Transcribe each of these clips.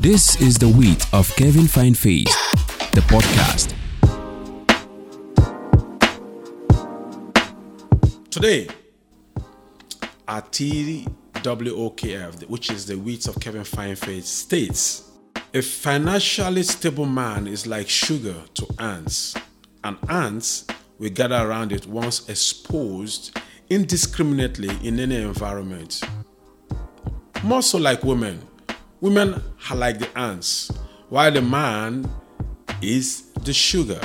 This is the wheat of Kevin Fine Face, the podcast. Today, our TWOKF, which is the wheat of Kevin Feinfaith, states a financially stable man is like sugar to ants, and ants will gather around it once exposed indiscriminately in any environment. More so like women. Women are like the ants, while the man is the sugar.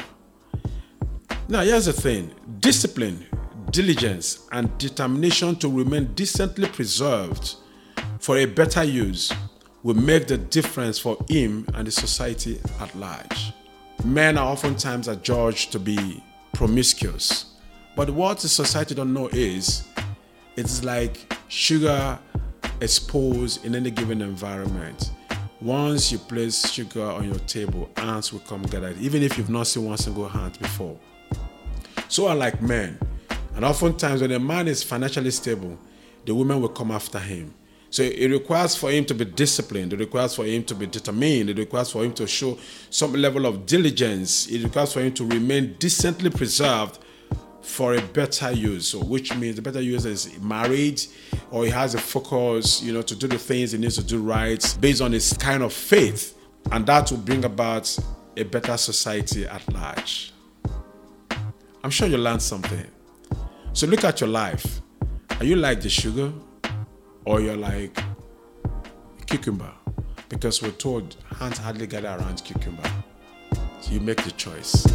Now, here's the thing discipline, diligence, and determination to remain decently preserved for a better use will make the difference for him and the society at large. Men are oftentimes adjudged to be promiscuous, but what the society don't know is it's like sugar exposed in any given environment. Once you place sugar on your table, ants will come gather it, even if you've not seen one single ant before. So unlike men, and oftentimes when a man is financially stable, the women will come after him. So it requires for him to be disciplined, it requires for him to be determined, it requires for him to show some level of diligence, it requires for him to remain decently preserved for a better use. So which means the better use is married or he has a focus, you know, to do the things he needs to do right based on his kind of faith. And that will bring about a better society at large. I'm sure you learned something. So look at your life. Are you like the sugar or you're like cucumber? Because we're told hands hardly gather around cucumber. So you make the choice.